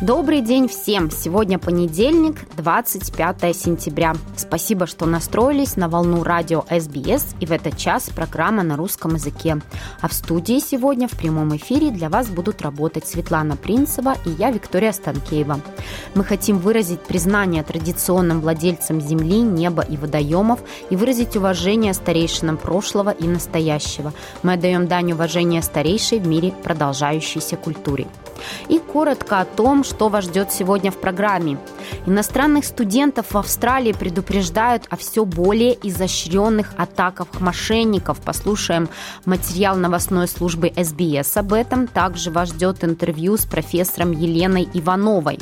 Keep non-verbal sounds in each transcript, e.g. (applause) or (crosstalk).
Добрый день всем! Сегодня понедельник, 25 сентября. Спасибо, что настроились на волну радио СБС и в этот час программа на русском языке. А в студии сегодня в прямом эфире для вас будут работать Светлана Принцева и я, Виктория Станкеева. Мы хотим выразить признание традиционным владельцам земли, неба и водоемов и выразить уважение старейшинам прошлого и настоящего. Мы отдаем дань уважения старейшей в мире продолжающейся культуре. И коротко о том, что вас ждет сегодня в программе. Иностранных студентов в Австралии предупреждают о все более изощренных атаках мошенников. Послушаем материал новостной службы СБС об этом. Также вас ждет интервью с профессором Еленой Ивановой.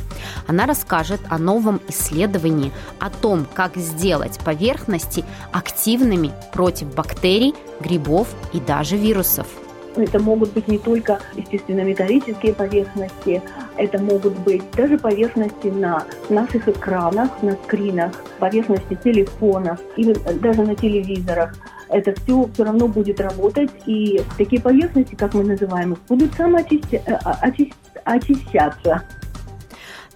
Она расскажет о новом исследовании, о том, как сделать поверхности активными против бактерий, грибов и даже вирусов. Это могут быть не только, естественно, металлические поверхности, это могут быть даже поверхности на наших экранах, на скринах, поверхности телефонов или даже на телевизорах. Это все все равно будет работать, и такие поверхности, как мы называем их, будут самоочищаться.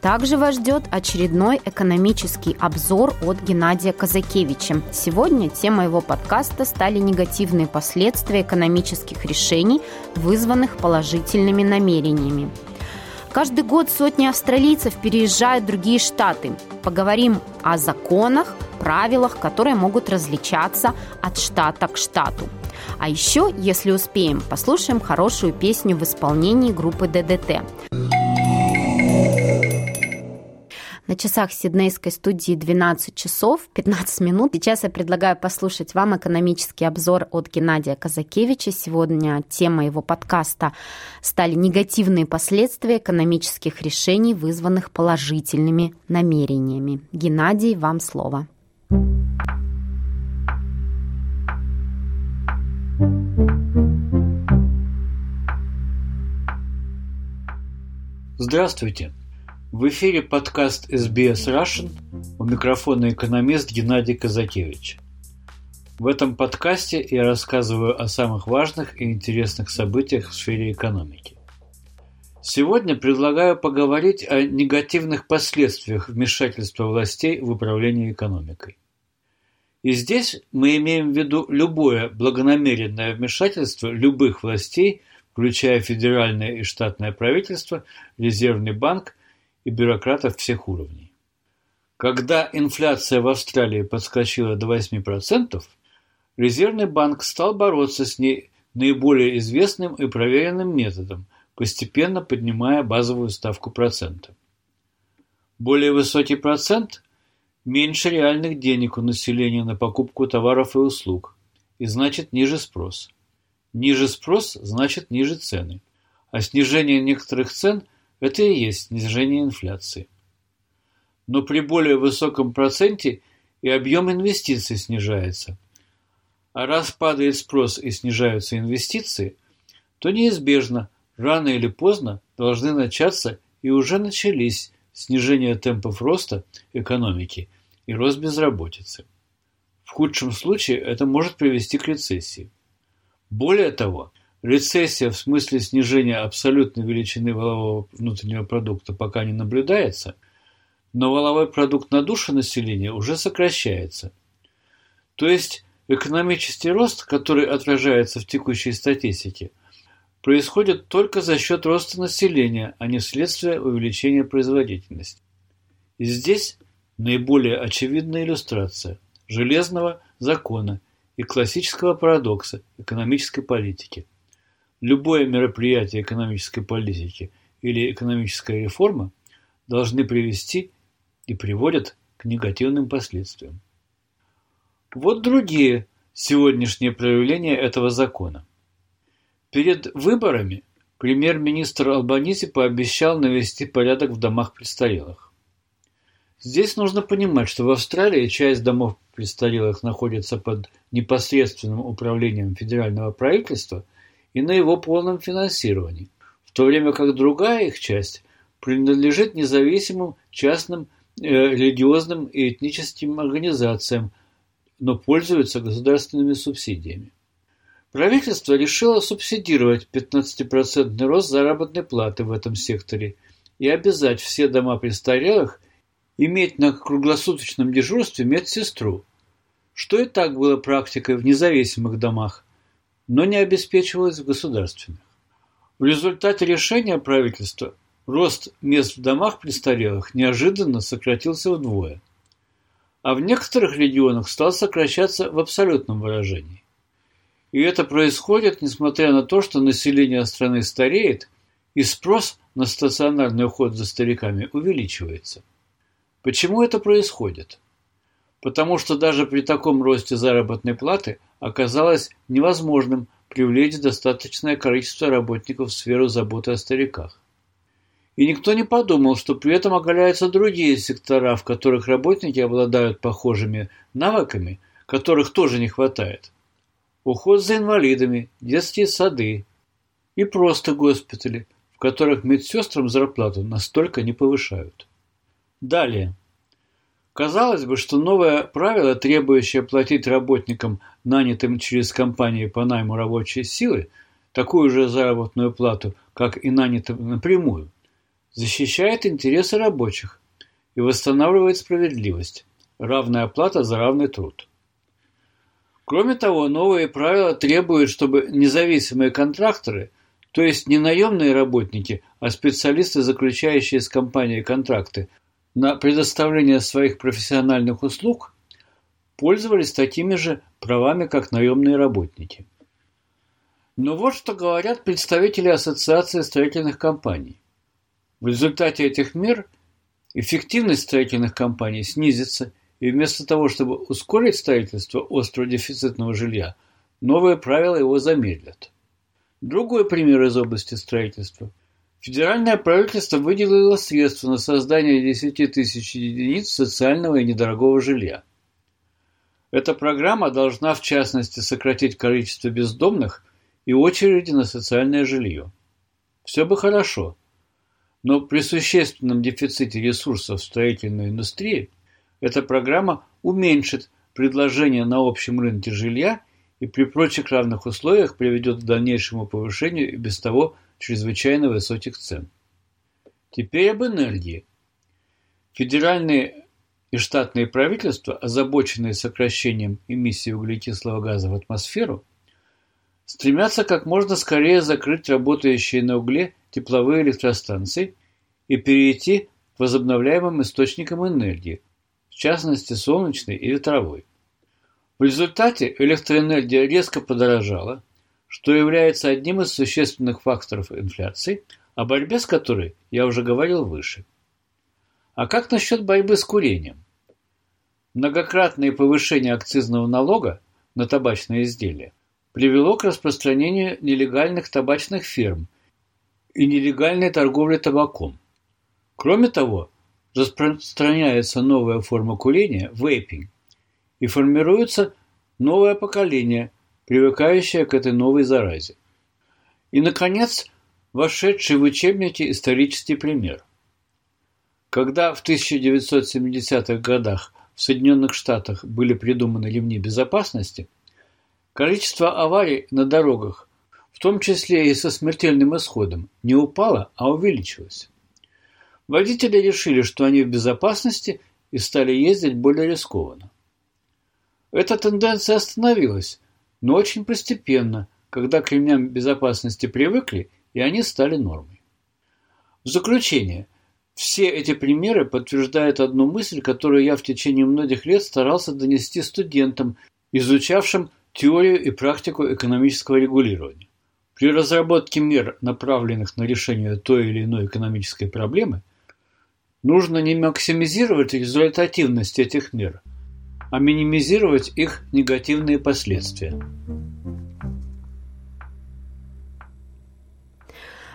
Также вас ждет очередной экономический обзор от Геннадия Казакевича. Сегодня тема его подкаста стали негативные последствия экономических решений, вызванных положительными намерениями. Каждый год сотни австралийцев переезжают в другие штаты. Поговорим о законах, правилах, которые могут различаться от штата к штату. А еще, если успеем, послушаем хорошую песню в исполнении группы ДДТ. На часах Сиднейской студии 12 часов 15 минут. Сейчас я предлагаю послушать вам экономический обзор от Геннадия Казакевича. Сегодня тема его подкаста стали негативные последствия экономических решений, вызванных положительными намерениями. Геннадий, вам слово. Здравствуйте! В эфире подкаст SBS Russian у микрофона экономист Геннадий Казакевич. В этом подкасте я рассказываю о самых важных и интересных событиях в сфере экономики. Сегодня предлагаю поговорить о негативных последствиях вмешательства властей в управление экономикой. И здесь мы имеем в виду любое благонамеренное вмешательство любых властей, включая федеральное и штатное правительство, резервный банк – и бюрократов всех уровней. Когда инфляция в Австралии подскочила до 8%, Резервный банк стал бороться с ней наиболее известным и проверенным методом, постепенно поднимая базовую ставку процента. Более высокий процент – меньше реальных денег у населения на покупку товаров и услуг, и значит ниже спрос. Ниже спрос – значит ниже цены, а снижение некоторых цен это и есть снижение инфляции. Но при более высоком проценте и объем инвестиций снижается. А раз падает спрос и снижаются инвестиции, то неизбежно, рано или поздно должны начаться и уже начались снижение темпов роста экономики и рост безработицы. В худшем случае это может привести к рецессии. Более того, Рецессия в смысле снижения абсолютной величины валового внутреннего продукта пока не наблюдается, но валовой продукт на душу населения уже сокращается. То есть экономический рост, который отражается в текущей статистике, происходит только за счет роста населения, а не вследствие увеличения производительности. И здесь наиболее очевидная иллюстрация железного закона и классического парадокса экономической политики – Любое мероприятие экономической политики или экономическая реформа должны привести и приводят к негативным последствиям. Вот другие сегодняшние проявления этого закона. Перед выборами премьер-министр Албанизи пообещал навести порядок в домах престарелых. Здесь нужно понимать, что в Австралии часть домов престарелых находится под непосредственным управлением федерального правительства и на его полном финансировании, в то время как другая их часть принадлежит независимым частным э, религиозным и этническим организациям, но пользуется государственными субсидиями. Правительство решило субсидировать 15% рост заработной платы в этом секторе и обязать все дома престарелых иметь на круглосуточном дежурстве медсестру, что и так было практикой в независимых домах, но не обеспечивалось в государственных. В результате решения правительства рост мест в домах престарелых неожиданно сократился вдвое, а в некоторых регионах стал сокращаться в абсолютном выражении. И это происходит, несмотря на то, что население страны стареет, и спрос на стационарный уход за стариками увеличивается. Почему это происходит? Потому что даже при таком росте заработной платы оказалось невозможным привлечь достаточное количество работников в сферу заботы о стариках. И никто не подумал, что при этом оголяются другие сектора, в которых работники обладают похожими навыками, которых тоже не хватает. Уход за инвалидами, детские сады и просто госпитали, в которых медсестрам зарплату настолько не повышают. Далее. Казалось бы, что новое правило, требующее платить работникам, нанятым через компании по найму рабочей силы, такую же заработную плату, как и нанятым напрямую, защищает интересы рабочих и восстанавливает справедливость, равная плата за равный труд. Кроме того, новые правила требуют, чтобы независимые контракторы, то есть не наемные работники, а специалисты, заключающие с компанией контракты, на предоставление своих профессиональных услуг пользовались такими же правами, как наемные работники. Но вот что говорят представители Ассоциации строительных компаний. В результате этих мер эффективность строительных компаний снизится, и вместо того, чтобы ускорить строительство остро дефицитного жилья, новые правила его замедлят. Другой пример из области строительства. Федеральное правительство выделило средства на создание 10 тысяч единиц социального и недорогого жилья. Эта программа должна, в частности, сократить количество бездомных и очереди на социальное жилье. Все бы хорошо, но при существенном дефиците ресурсов в строительной индустрии эта программа уменьшит предложение на общем рынке жилья и при прочих равных условиях приведет к дальнейшему повышению и без того чрезвычайно высоких цен. Теперь об энергии. Федеральные и штатные правительства, озабоченные сокращением эмиссии углекислого газа в атмосферу, стремятся как можно скорее закрыть работающие на угле тепловые электростанции и перейти к возобновляемым источникам энергии, в частности солнечной и ветровой. В результате электроэнергия резко подорожала, что является одним из существенных факторов инфляции, о борьбе с которой я уже говорил выше. А как насчет борьбы с курением? Многократное повышение акцизного налога на табачные изделия привело к распространению нелегальных табачных фирм и нелегальной торговли табаком. Кроме того, распространяется новая форма курения – вейпинг, и формируется новое поколение привыкающая к этой новой заразе. И, наконец, вошедший в учебники исторический пример. Когда в 1970-х годах в Соединенных Штатах были придуманы ремни безопасности, количество аварий на дорогах, в том числе и со смертельным исходом, не упало, а увеличилось. Водители решили, что они в безопасности и стали ездить более рискованно. Эта тенденция остановилась, но очень постепенно, когда к ремням безопасности привыкли, и они стали нормой. В заключение, все эти примеры подтверждают одну мысль, которую я в течение многих лет старался донести студентам, изучавшим теорию и практику экономического регулирования. При разработке мер, направленных на решение той или иной экономической проблемы, нужно не максимизировать результативность этих мер, а минимизировать их негативные последствия.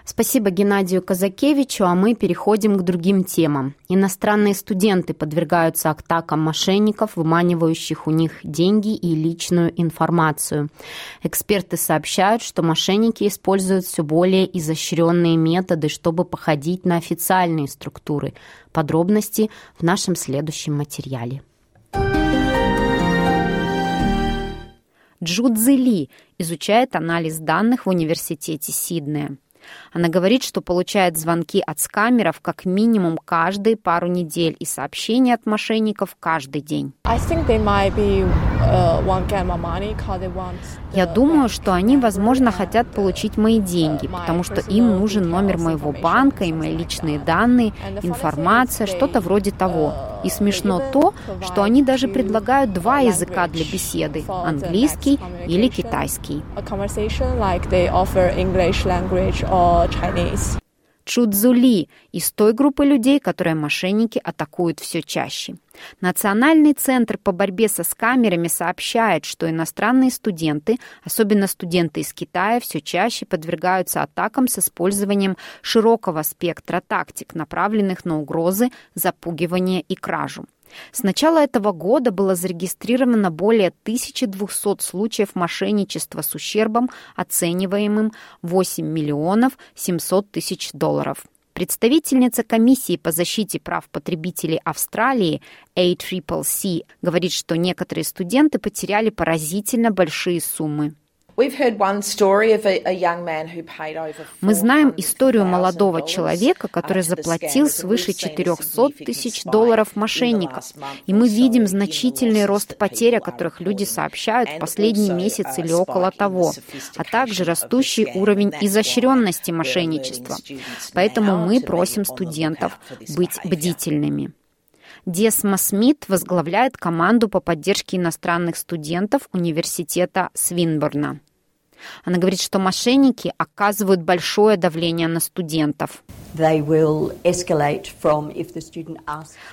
Спасибо Геннадию Казакевичу, а мы переходим к другим темам. Иностранные студенты подвергаются атакам мошенников, выманивающих у них деньги и личную информацию. Эксперты сообщают, что мошенники используют все более изощренные методы, чтобы походить на официальные структуры. Подробности в нашем следующем материале. Джудзи Ли изучает анализ данных в университете Сиднея. Она говорит, что получает звонки от скамеров как минимум каждые пару недель и сообщения от мошенников каждый день. Я думаю, что они, возможно, хотят получить мои деньги, потому что им нужен номер моего банка и мои личные данные, информация, что-то вроде того. И смешно то, что они даже предлагают два языка для беседы – английский или китайский. Чудзули из той группы людей, которые мошенники атакуют все чаще. Национальный центр по борьбе со скамерами сообщает, что иностранные студенты, особенно студенты из Китая, все чаще подвергаются атакам с использованием широкого спектра тактик, направленных на угрозы, запугивание и кражу. С начала этого года было зарегистрировано более 1200 случаев мошенничества с ущербом, оцениваемым 8 миллионов 700 тысяч долларов. Представительница комиссии по защите прав потребителей Австралии ACCC говорит, что некоторые студенты потеряли поразительно большие суммы. Мы знаем историю молодого человека, который заплатил свыше 400 тысяч долларов мошенникам. И мы видим значительный рост потерь, о которых люди сообщают в последний месяц или около того, а также растущий уровень изощренности мошенничества. Поэтому мы просим студентов быть бдительными. Десма Смит возглавляет команду по поддержке иностранных студентов университета Свинборна. Она говорит, что мошенники оказывают большое давление на студентов.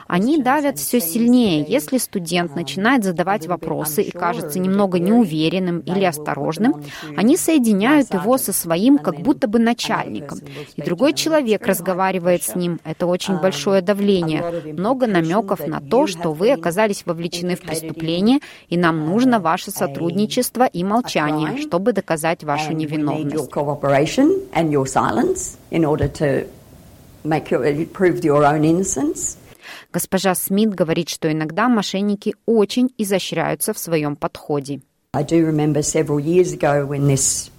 Они давят все сильнее, если студент начинает задавать вопросы и кажется немного неуверенным или осторожным, они соединяют его со своим как будто бы начальником. И другой человек разговаривает с ним. Это очень большое давление. Много намеков на то, что вы оказались вовлечены в преступление, и нам нужно ваше сотрудничество и молчание, чтобы доказать вашу невиновность. Госпожа Смит говорит, что иногда мошенники очень изощряются в своем подходе. I do remember several years ago when this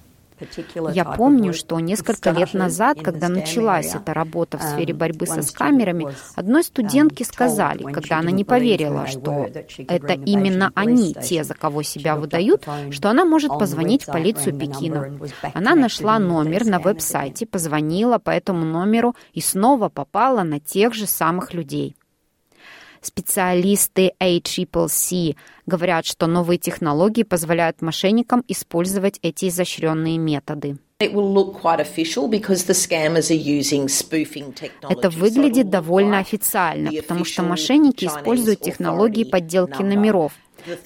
я помню, что несколько лет назад, когда началась эта работа в сфере um, борьбы со скамерами, одной um, студентке сказали, когда она не поверила, что это именно они, те, за кого себя выдают, что она может позвонить в полицию Пекина. Она нашла номер на веб-сайте, позвонила по этому номеру и снова попала на тех же самых людей. Специалисты ACCC говорят, что новые технологии позволяют мошенникам использовать эти изощренные методы. Это выглядит довольно официально, потому что мошенники используют технологии подделки номеров,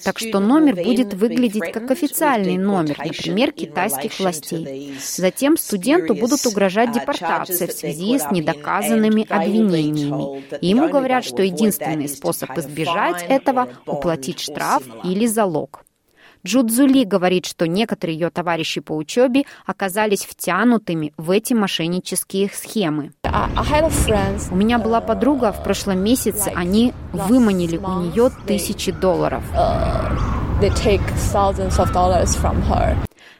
так что номер будет выглядеть как официальный номер, например, китайских властей. Затем студенту будут угрожать депортацией в связи с недоказанными обвинениями. И ему говорят, что единственный способ избежать этого – уплатить штраф или залог. Джудзули говорит, что некоторые ее товарищи по учебе оказались втянутыми в эти мошеннические схемы. У меня была подруга, в прошлом месяце они выманили у нее тысячи долларов.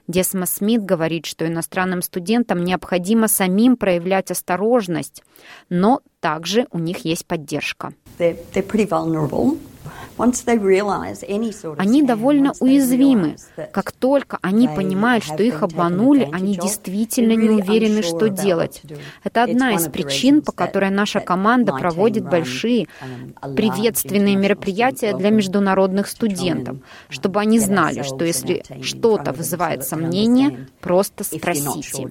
Десма Смит говорит, что иностранным студентам необходимо самим проявлять осторожность, но также у них есть поддержка. They're, they're они довольно уязвимы. Как только они понимают, что их обманули, они действительно не уверены, что делать. Это одна из причин, по которой наша команда проводит большие приветственные мероприятия для международных студентов, чтобы они знали, что если что-то вызывает сомнения, просто спросите.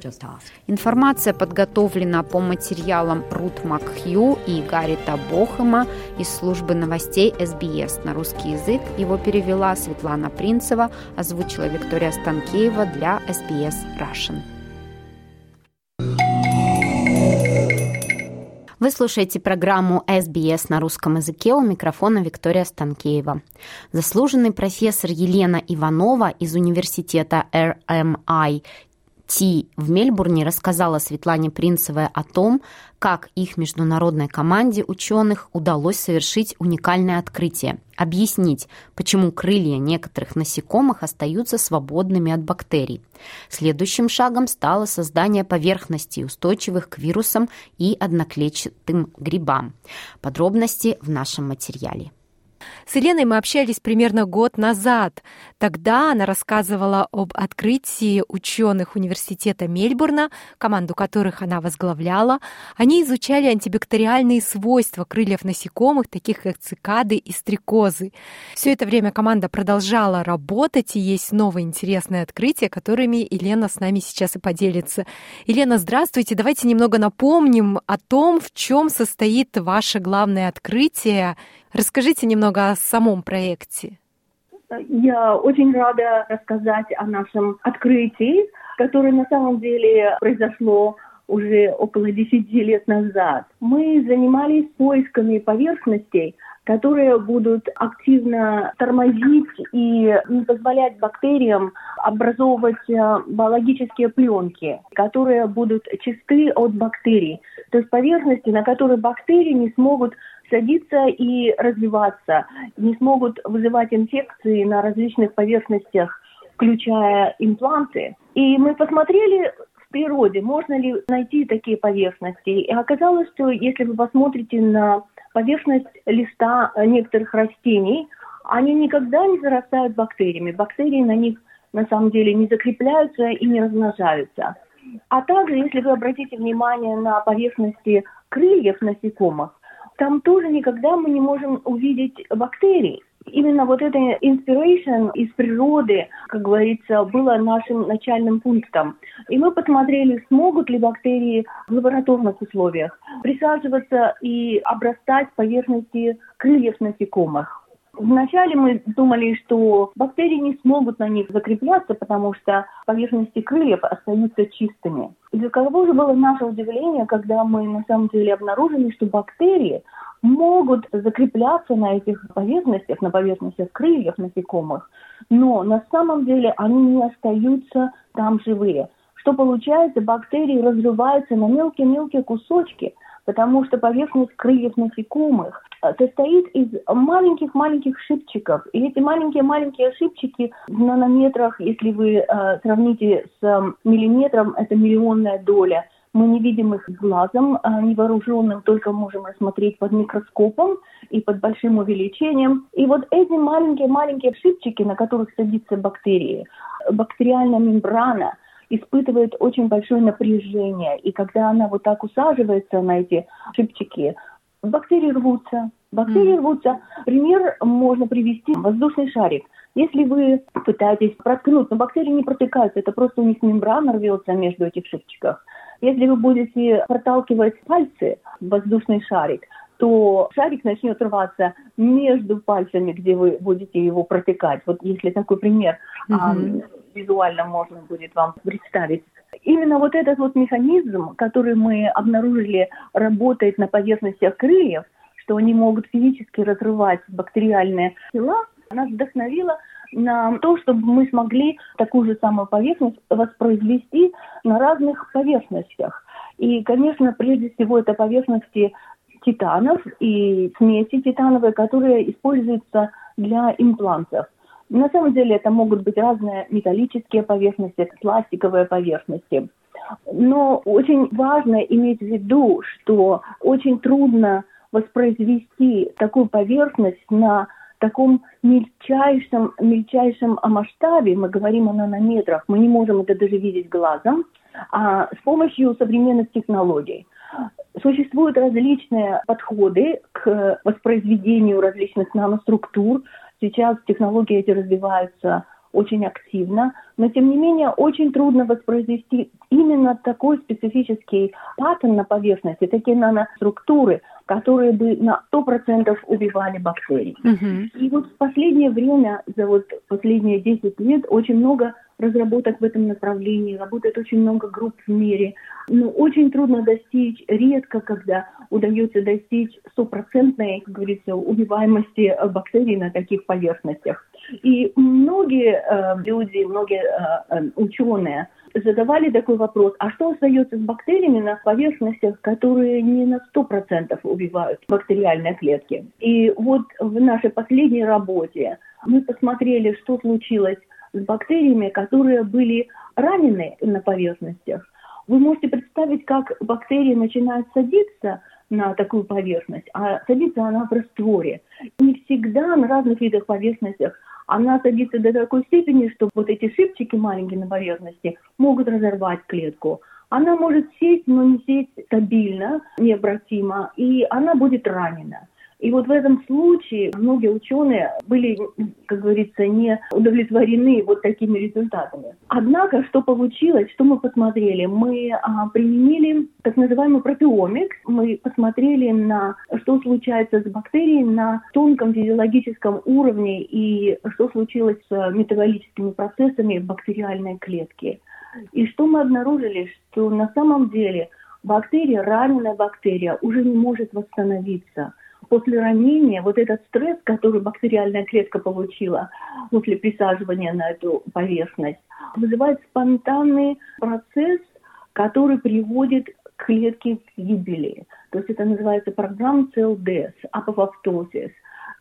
Информация подготовлена по материалам Рут Макхью и Гаррита Бохема из службы новостей СБС текст на русский язык. Его перевела Светлана Принцева, озвучила Виктория Станкеева для SBS Russian. Вы слушаете программу SBS на русском языке у микрофона Виктория Станкеева. Заслуженный профессор Елена Иванова из университета RMI Ти в Мельбурне рассказала Светлане Принцевой о том, как их международной команде ученых удалось совершить уникальное открытие, объяснить, почему крылья некоторых насекомых остаются свободными от бактерий. Следующим шагом стало создание поверхностей, устойчивых к вирусам и одноклетчатым грибам. Подробности в нашем материале. С Еленой мы общались примерно год назад. Тогда она рассказывала об открытии ученых университета Мельбурна, команду которых она возглавляла. Они изучали антибактериальные свойства крыльев насекомых, таких как цикады и стрекозы. Все это время команда продолжала работать, и есть новые интересные открытия, которыми Елена с нами сейчас и поделится. Елена, здравствуйте. Давайте немного напомним о том, в чем состоит ваше главное открытие Расскажите немного о самом проекте. Я очень рада рассказать о нашем открытии, которое на самом деле произошло уже около 10 лет назад. Мы занимались поисками поверхностей, которые будут активно тормозить и не позволять бактериям образовывать э, биологические пленки, которые будут чисты от бактерий. То есть поверхности, на которые бактерии не смогут садиться и развиваться, не смогут вызывать инфекции на различных поверхностях, включая импланты. И мы посмотрели в природе, можно ли найти такие поверхности. И оказалось, что если вы посмотрите на поверхность листа некоторых растений, они никогда не зарастают бактериями. Бактерии на них на самом деле не закрепляются и не размножаются. А также, если вы обратите внимание на поверхности крыльев насекомых, там тоже никогда мы не можем увидеть бактерий. Именно вот это inspiration из природы, как говорится, было нашим начальным пунктом. И мы посмотрели, смогут ли бактерии в лабораторных условиях присаживаться и обрастать поверхности крыльев насекомых. Вначале мы думали, что бактерии не смогут на них закрепляться, потому что поверхности крыльев остаются чистыми. И каково же было наше удивление, когда мы на самом деле обнаружили, что бактерии могут закрепляться на этих поверхностях, на поверхностях крыльев насекомых, но на самом деле они не остаются там живые. Что получается, бактерии разрываются на мелкие-мелкие кусочки – потому что поверхность крыльев насекомых э, состоит из маленьких-маленьких шипчиков. И эти маленькие-маленькие шипчики в нанометрах, если вы э, сравните с э, миллиметром, это миллионная доля. Мы не видим их глазом э, невооруженным, только можем рассмотреть под микроскопом и под большим увеличением. И вот эти маленькие-маленькие шипчики, на которых садятся бактерии, бактериальная мембрана – испытывает очень большое напряжение. И когда она вот так усаживается на эти шипчики, бактерии рвутся. Бактерии mm. рвутся. Пример можно привести воздушный шарик. Если вы пытаетесь проткнуть, но бактерии не протыкаются, это просто у них мембрана рвется между этих шипчиков. Если вы будете проталкивать пальцы в воздушный шарик, то шарик начнет рваться между пальцами, где вы будете его протыкать. Вот если такой пример mm-hmm. а, визуально можно будет вам представить. Именно вот этот вот механизм, который мы обнаружили, работает на поверхностях крыльев, что они могут физически разрывать бактериальные тела, нас вдохновило на то, чтобы мы смогли такую же самую поверхность воспроизвести на разных поверхностях. И, конечно, прежде всего это поверхности титанов и смеси титановые, которые используются для имплантов. На самом деле это могут быть разные металлические поверхности, пластиковые поверхности. Но очень важно иметь в виду, что очень трудно воспроизвести такую поверхность на таком мельчайшем, мельчайшем масштабе, мы говорим о нанометрах, мы не можем это даже видеть глазом, а с помощью современных технологий. Существуют различные подходы к воспроизведению различных наноструктур, Сейчас технологии эти развиваются очень активно, но тем не менее очень трудно воспроизвести именно такой специфический паттерн на поверхности, такие наноструктуры, которые бы на 100% убивали бактерии. Uh-huh. И вот в последнее время, за вот последние 10 лет, очень много разработок в этом направлении, работает очень много групп в мире. Но очень трудно достичь, редко когда удается достичь стопроцентной, как говорится, убиваемости бактерий на таких поверхностях. И многие э, люди, многие э, э ученые задавали такой вопрос, а что остается с бактериями на поверхностях, которые не на 100% убивают бактериальные клетки? И вот в нашей последней работе мы посмотрели, что случилось с бактериями, которые были ранены на поверхностях. Вы можете представить, как бактерии начинают садиться на такую поверхность, а садится она в растворе. Не всегда на разных видах поверхностях она садится до такой степени, что вот эти шипчики маленькие на поверхности могут разорвать клетку. Она может сесть, но не сесть стабильно, необратимо, и она будет ранена. И вот в этом случае многие ученые были, как говорится, не удовлетворены вот такими результатами. Однако, что получилось, что мы посмотрели? Мы а, применили так называемый пропиомикс. Мы посмотрели на что случается с бактерией на тонком физиологическом уровне и что случилось с метаболическими процессами бактериальной клетки. И что мы обнаружили, что на самом деле бактерия, раненая бактерия, уже не может восстановиться – после ранения вот этот стресс, который бактериальная клетка получила после присаживания на эту поверхность, вызывает спонтанный процесс, который приводит к клетке к гибели. То есть это называется программ death, апоптозис.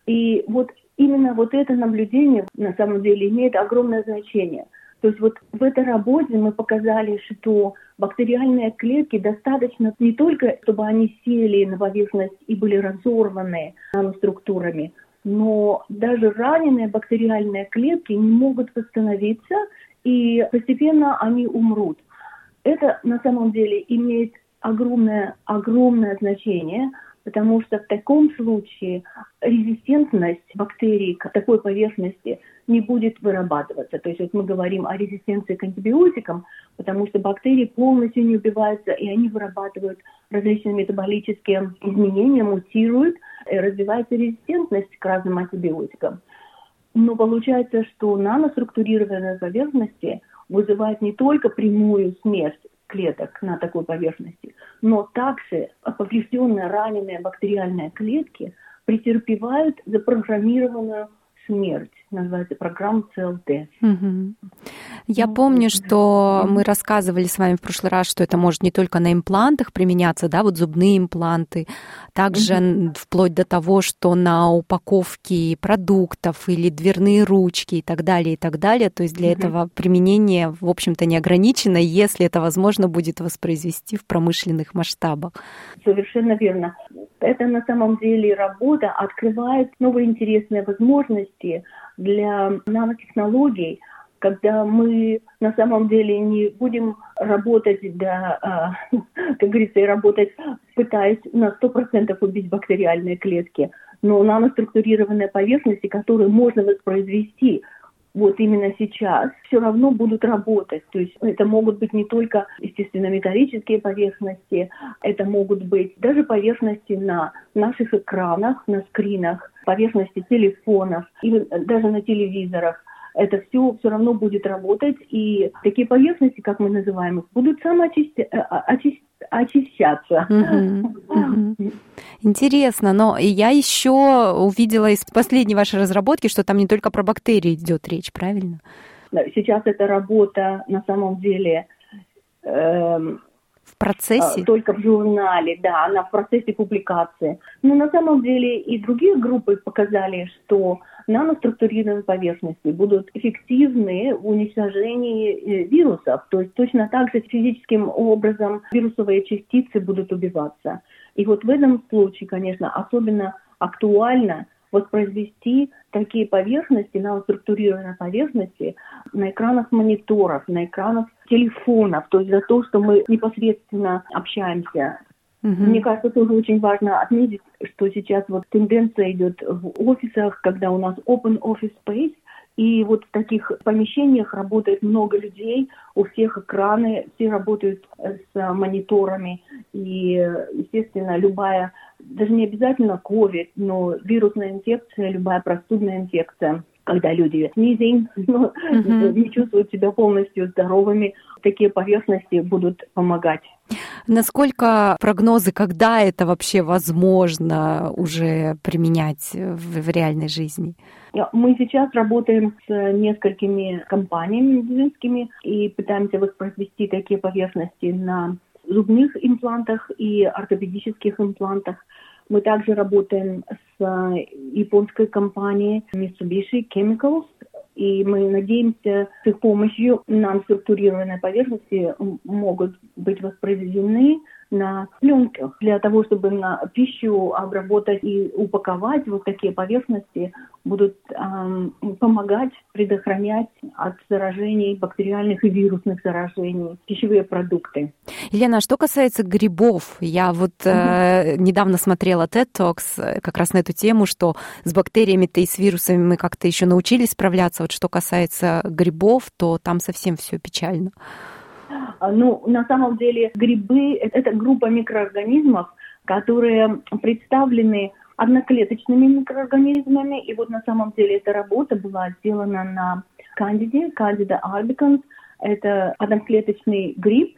И вот именно вот это наблюдение на самом деле имеет огромное значение – то есть вот в этой работе мы показали, что бактериальные клетки достаточно не только, чтобы они сели на поверхность и были разорваны наноструктурами, но даже раненые бактериальные клетки не могут восстановиться, и постепенно они умрут. Это на самом деле имеет огромное, огромное значение, потому что в таком случае резистентность бактерий к такой поверхности не будет вырабатываться. То есть вот мы говорим о резистенции к антибиотикам, потому что бактерии полностью не убиваются, и они вырабатывают различные метаболические изменения, мутируют, и развивается резистентность к разным антибиотикам. Но получается, что наноструктурированные поверхности вызывают не только прямую смерть клеток на такой поверхности, но также поврежденные раненые бактериальные клетки претерпевают запрограммированную смерть. Называется программа CLT. Угу. Я помню, что мы рассказывали с вами в прошлый раз, что это может не только на имплантах применяться, да, вот зубные импланты, также угу. вплоть до того, что на упаковке продуктов или дверные ручки и так далее, и так далее. То есть для угу. этого применение, в общем-то, не ограничено, если это возможно будет воспроизвести в промышленных масштабах. Совершенно верно. Это на самом деле работа открывает новые интересные возможности для нанотехнологий, когда мы на самом деле не будем работать, да, а, (laughs) как говорится, и работать, пытаясь на 100% убить бактериальные клетки, но наноструктурированные поверхности, которые можно воспроизвести вот именно сейчас, все равно будут работать. То есть это могут быть не только, естественно, металлические поверхности, это могут быть даже поверхности на наших экранах, на скринах, поверхности телефонов, или даже на телевизорах это все все равно будет работать, и такие поверхности, как мы называем их, будут самоочиститься. Очищаться. Интересно, но я еще увидела из последней вашей разработки, что там не только про бактерии идет речь, правильно? Сейчас эта работа на самом деле эм, в процессе? А, только в журнале, да, она в процессе публикации. Но на самом деле и другие группы показали, что наноструктурированные поверхности будут эффективны в уничтожении э, вирусов. То есть точно так же физическим образом вирусовые частицы будут убиваться. И вот в этом случае, конечно, особенно актуально воспроизвести такие поверхности, наноструктурированные поверхности на экранах мониторов, на экранах телефонов, то есть за то, что мы непосредственно общаемся Угу. Мне кажется, тоже очень важно отметить, что сейчас вот тенденция идет в офисах, когда у нас open office space, и вот в таких помещениях работает много людей, у всех экраны, все работают с мониторами. И, естественно, любая, даже не обязательно COVID, но вирусная инфекция, любая простудная инфекция когда люди снизень, (laughs) но uh-huh. не чувствуют себя полностью здоровыми, такие поверхности будут помогать. Насколько прогнозы, когда это вообще возможно уже применять в, в реальной жизни? Мы сейчас работаем с несколькими компаниями медицинскими и пытаемся воспроизвести такие поверхности на зубных имплантах и ортопедических имплантах. Мы также работаем с японской компанией Mitsubishi Chemicals, и мы надеемся, с их помощью нам структурированные поверхности могут быть воспроизведены на пленках для того, чтобы на пищу обработать и упаковать вот такие поверхности будут эм, помогать предохранять от заражений бактериальных и вирусных заражений пищевые продукты. Елена, а что касается грибов, я вот э, недавно смотрела TED Talks э, как раз на эту тему, что с бактериями-то и с вирусами мы как-то еще научились справляться. Вот что касается грибов, то там совсем все печально. А, ну, на самом деле грибы – это группа микроорганизмов, которые представлены одноклеточными микроорганизмами. И вот на самом деле эта работа была сделана на кандиде, кандида albicans. Это одноклеточный гриб,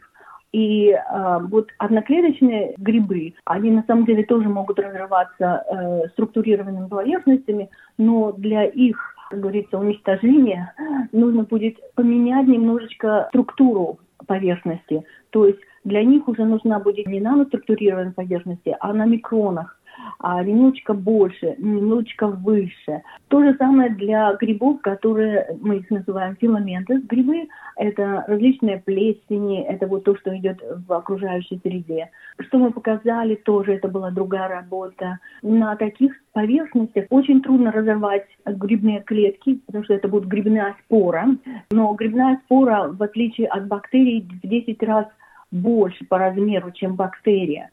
и э, вот одноклеточные грибы, они на самом деле тоже могут разрываться э, структурированными поверхностями, но для их, как говорится, уничтожения нужно будет поменять немножечко структуру поверхности. То есть для них уже нужна будет не наноструктурированная поверхность, а на микронах а немножечко больше, немножечко выше. То же самое для грибов, которые мы их называем филаменты. Грибы – это различные плесени, это вот то, что идет в окружающей среде. Что мы показали, тоже это была другая работа. На таких поверхностях очень трудно разорвать грибные клетки, потому что это будет грибная спора. Но грибная спора, в отличие от бактерий, в 10 раз больше по размеру, чем бактерия.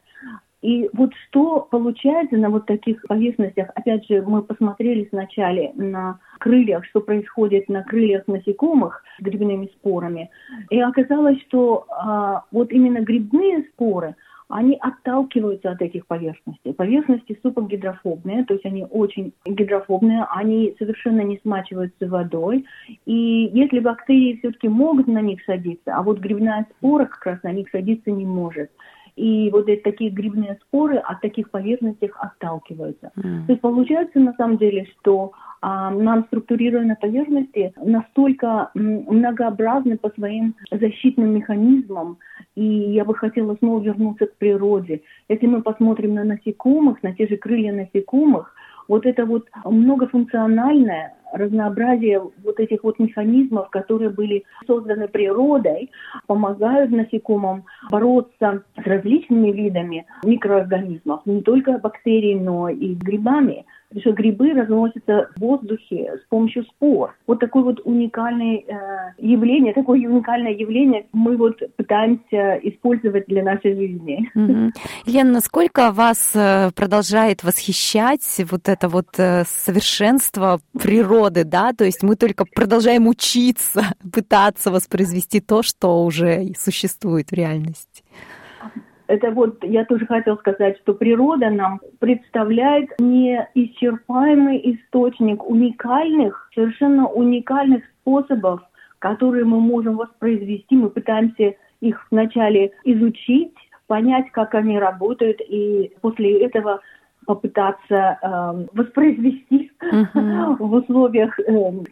И вот что получается на вот таких поверхностях, опять же, мы посмотрели сначала на крыльях, что происходит на крыльях насекомых с грибными спорами, и оказалось, что а, вот именно грибные споры, они отталкиваются от этих поверхностей. Поверхности супергидрофобные, то есть они очень гидрофобные, они совершенно не смачиваются водой. И если бактерии все-таки могут на них садиться, а вот грибная спора как раз на них садиться не может. И вот эти такие грибные споры от таких поверхностей отталкиваются. Mm. То есть получается на самом деле, что а, нам структурированные поверхности настолько многообразны по своим защитным механизмам, и я бы хотела снова вернуться к природе. Если мы посмотрим на насекомых, на те же крылья насекомых, вот это вот многофункциональное разнообразие вот этих вот механизмов, которые были созданы природой, помогают насекомым бороться с различными видами микроорганизмов, не только бактериями, но и грибами. Потому что грибы разносятся в воздухе с помощью спор. Вот такое вот уникальное э, явление, такое уникальное явление мы вот пытаемся использовать для нашей жизни. Елена, насколько вас э, продолжает восхищать вот это вот э, совершенство природы, да? То есть мы только продолжаем учиться, (laughs) пытаться воспроизвести то, что уже существует в реальности это вот я тоже хотела сказать, что природа нам представляет неисчерпаемый источник уникальных, совершенно уникальных способов, которые мы можем воспроизвести. Мы пытаемся их вначале изучить, понять, как они работают, и после этого попытаться э, воспроизвести uh-huh. в условиях, э,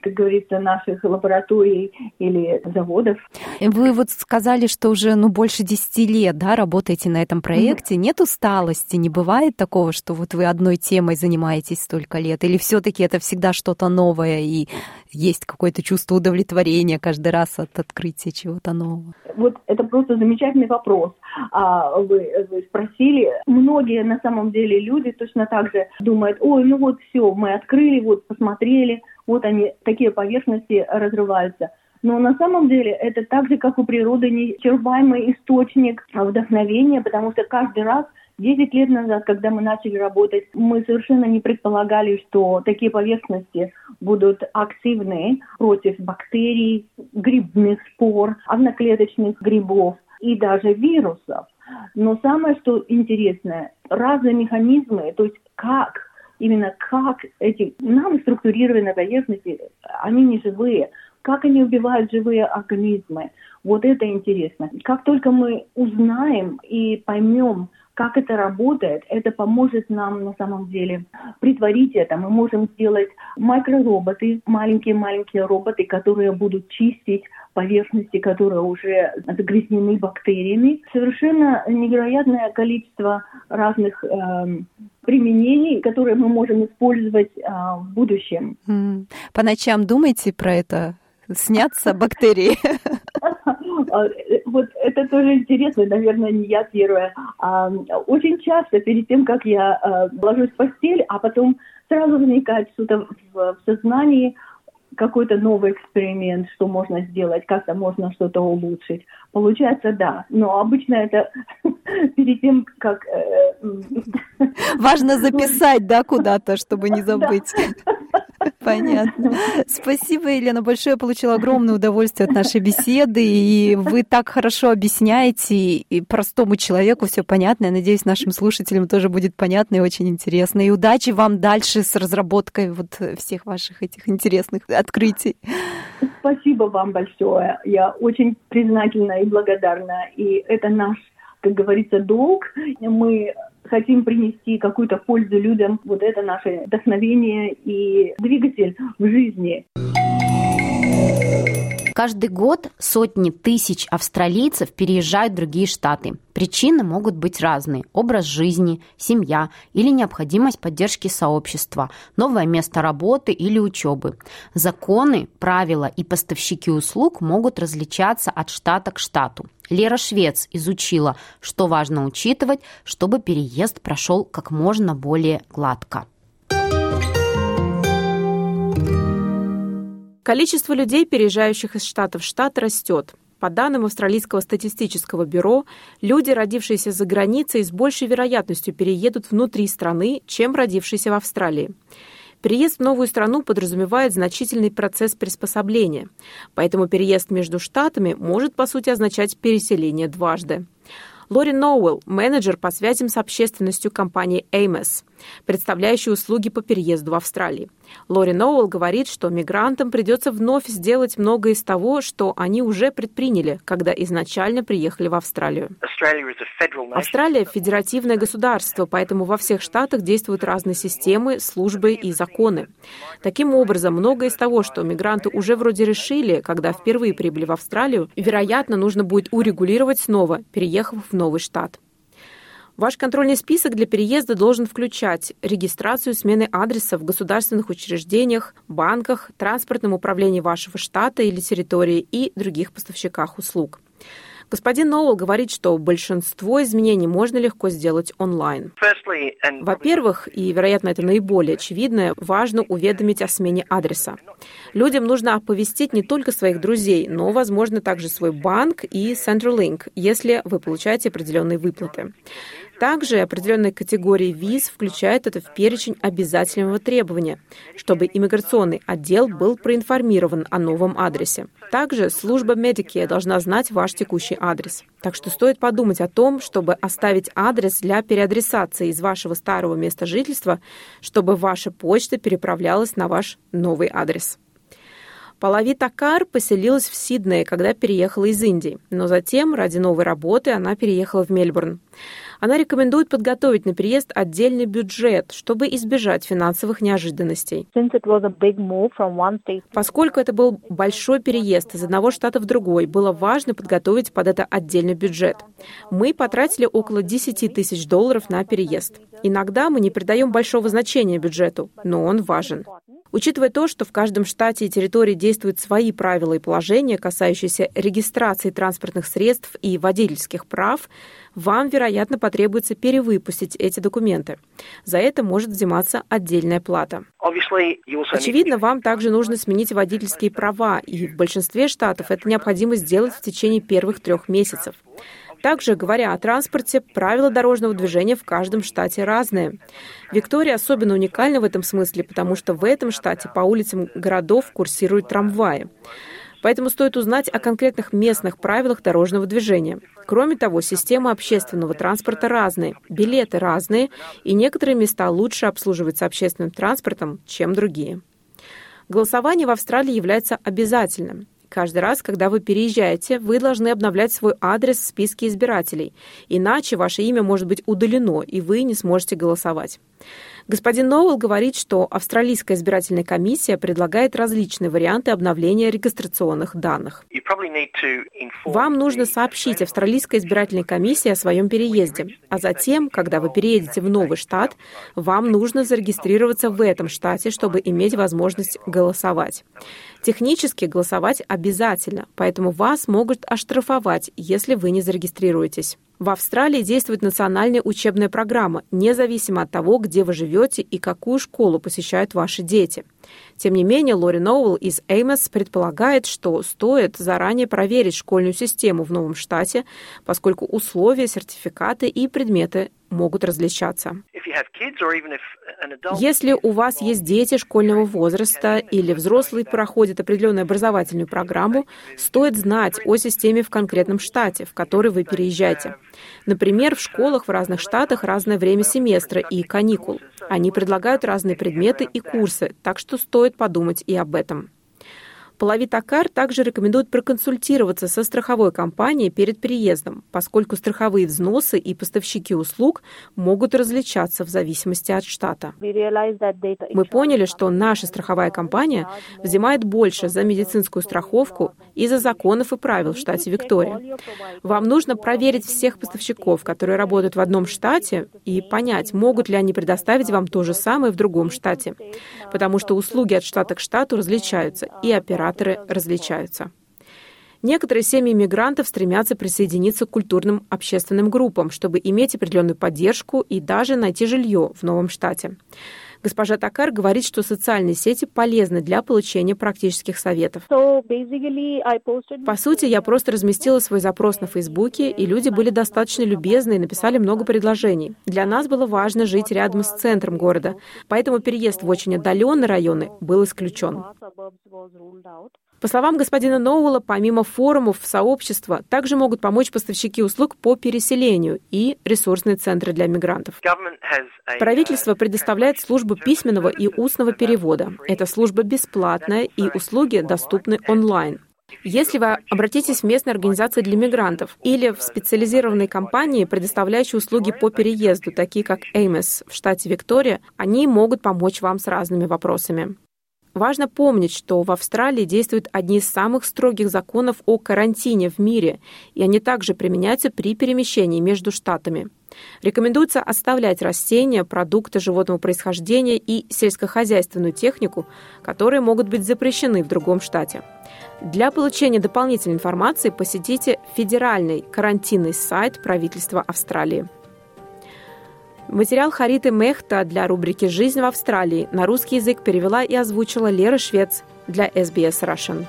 как говорится, наших лабораторий или заводов. Вы вот сказали, что уже ну, больше 10 лет да, работаете на этом проекте. Uh-huh. Нет усталости? Не бывает такого, что вот вы одной темой занимаетесь столько лет? Или все таки это всегда что-то новое и есть какое-то чувство удовлетворения каждый раз от открытия чего-то нового? Вот это просто замечательный вопрос. А, вы, вы спросили. Многие на самом деле люди точно так же думают, ой, ну вот все, мы открыли, вот посмотрели, вот они, такие поверхности разрываются. Но на самом деле это так же, как у природы, неисчерпаемый источник вдохновения, потому что каждый раз Десять лет назад, когда мы начали работать, мы совершенно не предполагали, что такие поверхности будут активны против бактерий, грибных спор, одноклеточных грибов и даже вирусов. Но самое, что интересное, разные механизмы, то есть как именно как эти нам структурированные поверхности, они не живые, как они убивают живые организмы. Вот это интересно. Как только мы узнаем и поймем, как это работает, это поможет нам на самом деле притворить это. Мы можем сделать микророботы, маленькие-маленькие роботы, которые будут чистить поверхности, которые уже загрязнены бактериями. Совершенно невероятное количество разных э, применений, которые мы можем использовать э, в будущем. По ночам думайте про это? Снятся бактерии? (laughs) А, вот это тоже интересно, наверное, не я первая. А, очень часто перед тем, как я а, ложусь в постель, а потом сразу возникает что-то в сознании, какой-то новый эксперимент, что можно сделать, как-то можно что-то улучшить. Получается, да. Но обычно это (laughs) перед тем, как... Э, Важно (laughs) записать, да, куда-то, чтобы не (laughs) забыть. Понятно. Спасибо, Елена, большое. Получила огромное удовольствие от нашей беседы, и вы так хорошо объясняете, и простому человеку все понятно. Я надеюсь, нашим слушателям тоже будет понятно и очень интересно. И удачи вам дальше с разработкой вот всех ваших этих интересных открытий. Спасибо вам большое. Я очень признательна и благодарна. И это наш, как говорится, долг. Мы хотим принести какую-то пользу людям. Вот это наше вдохновение и двигатель в жизни. Каждый год сотни тысяч австралийцев переезжают в другие штаты. Причины могут быть разные. Образ жизни, семья или необходимость поддержки сообщества, новое место работы или учебы. Законы, правила и поставщики услуг могут различаться от штата к штату. Лера Швец изучила, что важно учитывать, чтобы переезд прошел как можно более гладко. Количество людей, переезжающих из штата в штат, растет. По данным Австралийского статистического бюро, люди, родившиеся за границей, с большей вероятностью переедут внутри страны, чем родившиеся в Австралии. Переезд в новую страну подразумевает значительный процесс приспособления, поэтому переезд между штатами может, по сути, означать переселение дважды. Лори Ноуэлл, менеджер по связям с общественностью компании Amos, представляющей услуги по переезду в Австралии. Лори Ноуэлл говорит, что мигрантам придется вновь сделать многое из того, что они уже предприняли, когда изначально приехали в Австралию. Австралия – федеративное государство, поэтому во всех штатах действуют разные системы, службы и законы. Таким образом, многое из того, что мигранты уже вроде решили, когда впервые прибыли в Австралию, вероятно, нужно будет урегулировать снова, переехав в новый штат. Ваш контрольный список для переезда должен включать регистрацию смены адреса в государственных учреждениях, банках, транспортном управлении вашего штата или территории и других поставщиках услуг. Господин Ноуэлл говорит, что большинство изменений можно легко сделать онлайн. Во-первых, и, вероятно, это наиболее очевидное, важно уведомить о смене адреса. Людям нужно оповестить не только своих друзей, но, возможно, также свой банк и Centrelink, если вы получаете определенные выплаты. Также определенные категории виз включают это в перечень обязательного требования, чтобы иммиграционный отдел был проинформирован о новом адресе. Также служба Medicare должна знать ваш текущий адрес. Так что стоит подумать о том, чтобы оставить адрес для переадресации из вашего старого места жительства, чтобы ваша почта переправлялась на ваш новый адрес. Палави Такар поселилась в Сиднее, когда переехала из Индии, но затем ради новой работы она переехала в Мельбурн. Она рекомендует подготовить на переезд отдельный бюджет, чтобы избежать финансовых неожиданностей. Поскольку это был большой переезд из одного штата в другой, было важно подготовить под это отдельный бюджет. Мы потратили около 10 тысяч долларов на переезд. Иногда мы не придаем большого значения бюджету, но он важен. Учитывая то, что в каждом штате и территории действуют свои правила и положения, касающиеся регистрации транспортных средств и водительских прав, вам, вероятно, потребуется перевыпустить эти документы. За это может взиматься отдельная плата. Очевидно, вам также нужно сменить водительские права, и в большинстве штатов это необходимо сделать в течение первых трех месяцев. Также, говоря о транспорте, правила дорожного движения в каждом штате разные. Виктория особенно уникальна в этом смысле, потому что в этом штате по улицам городов курсируют трамваи. Поэтому стоит узнать о конкретных местных правилах дорожного движения. Кроме того, системы общественного транспорта разные, билеты разные, и некоторые места лучше обслуживаются общественным транспортом, чем другие. Голосование в Австралии является обязательным. Каждый раз, когда вы переезжаете, вы должны обновлять свой адрес в списке избирателей, иначе ваше имя может быть удалено, и вы не сможете голосовать. Господин Ноуэлл говорит, что Австралийская избирательная комиссия предлагает различные варианты обновления регистрационных данных. Вам нужно сообщить Австралийской избирательной комиссии о своем переезде, а затем, когда вы переедете в новый штат, вам нужно зарегистрироваться в этом штате, чтобы иметь возможность голосовать. Технически голосовать обязательно, поэтому вас могут оштрафовать, если вы не зарегистрируетесь. В Австралии действует национальная учебная программа, независимо от того, где вы живете и какую школу посещают ваши дети. Тем не менее, Лори Ноуэлл из Эймос предполагает, что стоит заранее проверить школьную систему в новом штате, поскольку условия, сертификаты и предметы могут различаться. Если у вас есть дети школьного возраста или взрослые проходят определенную образовательную программу, стоит знать о системе в конкретном штате, в который вы переезжаете. Например, в школах в разных штатах разное время семестра и каникул. Они предлагают разные предметы и курсы, так что стоит подумать и об этом. Полови Токар также рекомендует проконсультироваться со страховой компанией перед переездом, поскольку страховые взносы и поставщики услуг могут различаться в зависимости от штата. Мы поняли, что наша страховая компания взимает больше за медицинскую страховку из-за законов и правил в штате Виктория. Вам нужно проверить всех поставщиков, которые работают в одном штате, и понять, могут ли они предоставить вам то же самое в другом штате, потому что услуги от штата к штату различаются, и операторы операторы различаются. Некоторые семьи мигрантов стремятся присоединиться к культурным общественным группам, чтобы иметь определенную поддержку и даже найти жилье в новом штате. Госпожа Такар говорит, что социальные сети полезны для получения практических советов. По сути, я просто разместила свой запрос на Фейсбуке, и люди были достаточно любезны и написали много предложений. Для нас было важно жить рядом с центром города, поэтому переезд в очень отдаленные районы был исключен. По словам господина Ноуэлла, помимо форумов сообщества, также могут помочь поставщики услуг по переселению и ресурсные центры для мигрантов. Правительство предоставляет службу письменного и устного перевода. Эта служба бесплатная, и услуги доступны онлайн. Если вы обратитесь в местные организации для мигрантов или в специализированные компании, предоставляющие услуги по переезду, такие как Эймес в штате Виктория, они могут помочь вам с разными вопросами. Важно помнить, что в Австралии действуют одни из самых строгих законов о карантине в мире, и они также применяются при перемещении между штатами. Рекомендуется оставлять растения, продукты животного происхождения и сельскохозяйственную технику, которые могут быть запрещены в другом штате. Для получения дополнительной информации посетите федеральный карантинный сайт правительства Австралии. Материал Хариты Мехта для рубрики «Жизнь в Австралии» на русский язык перевела и озвучила Лера Швец для SBS Russian.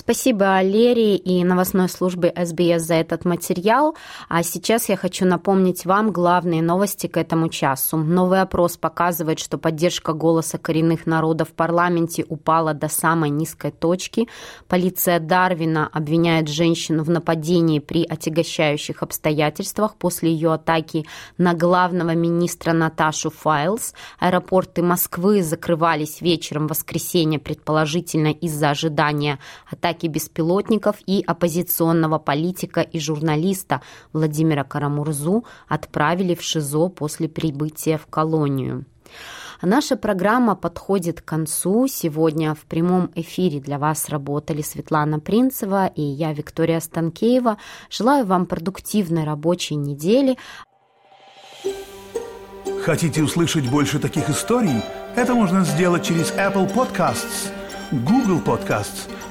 Спасибо Лере и новостной службе СБС за этот материал. А сейчас я хочу напомнить вам главные новости к этому часу. Новый опрос показывает, что поддержка голоса коренных народов в парламенте упала до самой низкой точки. Полиция Дарвина обвиняет женщину в нападении при отягощающих обстоятельствах после ее атаки на главного министра Наташу Файлс. Аэропорты Москвы закрывались вечером воскресенья, предположительно из-за ожидания атаки атаки беспилотников и оппозиционного политика и журналиста Владимира Карамурзу отправили в ШИЗО после прибытия в колонию. Наша программа подходит к концу. Сегодня в прямом эфире для вас работали Светлана Принцева и я, Виктория Станкеева. Желаю вам продуктивной рабочей недели. Хотите услышать больше таких историй? Это можно сделать через Apple Podcasts, Google Podcasts –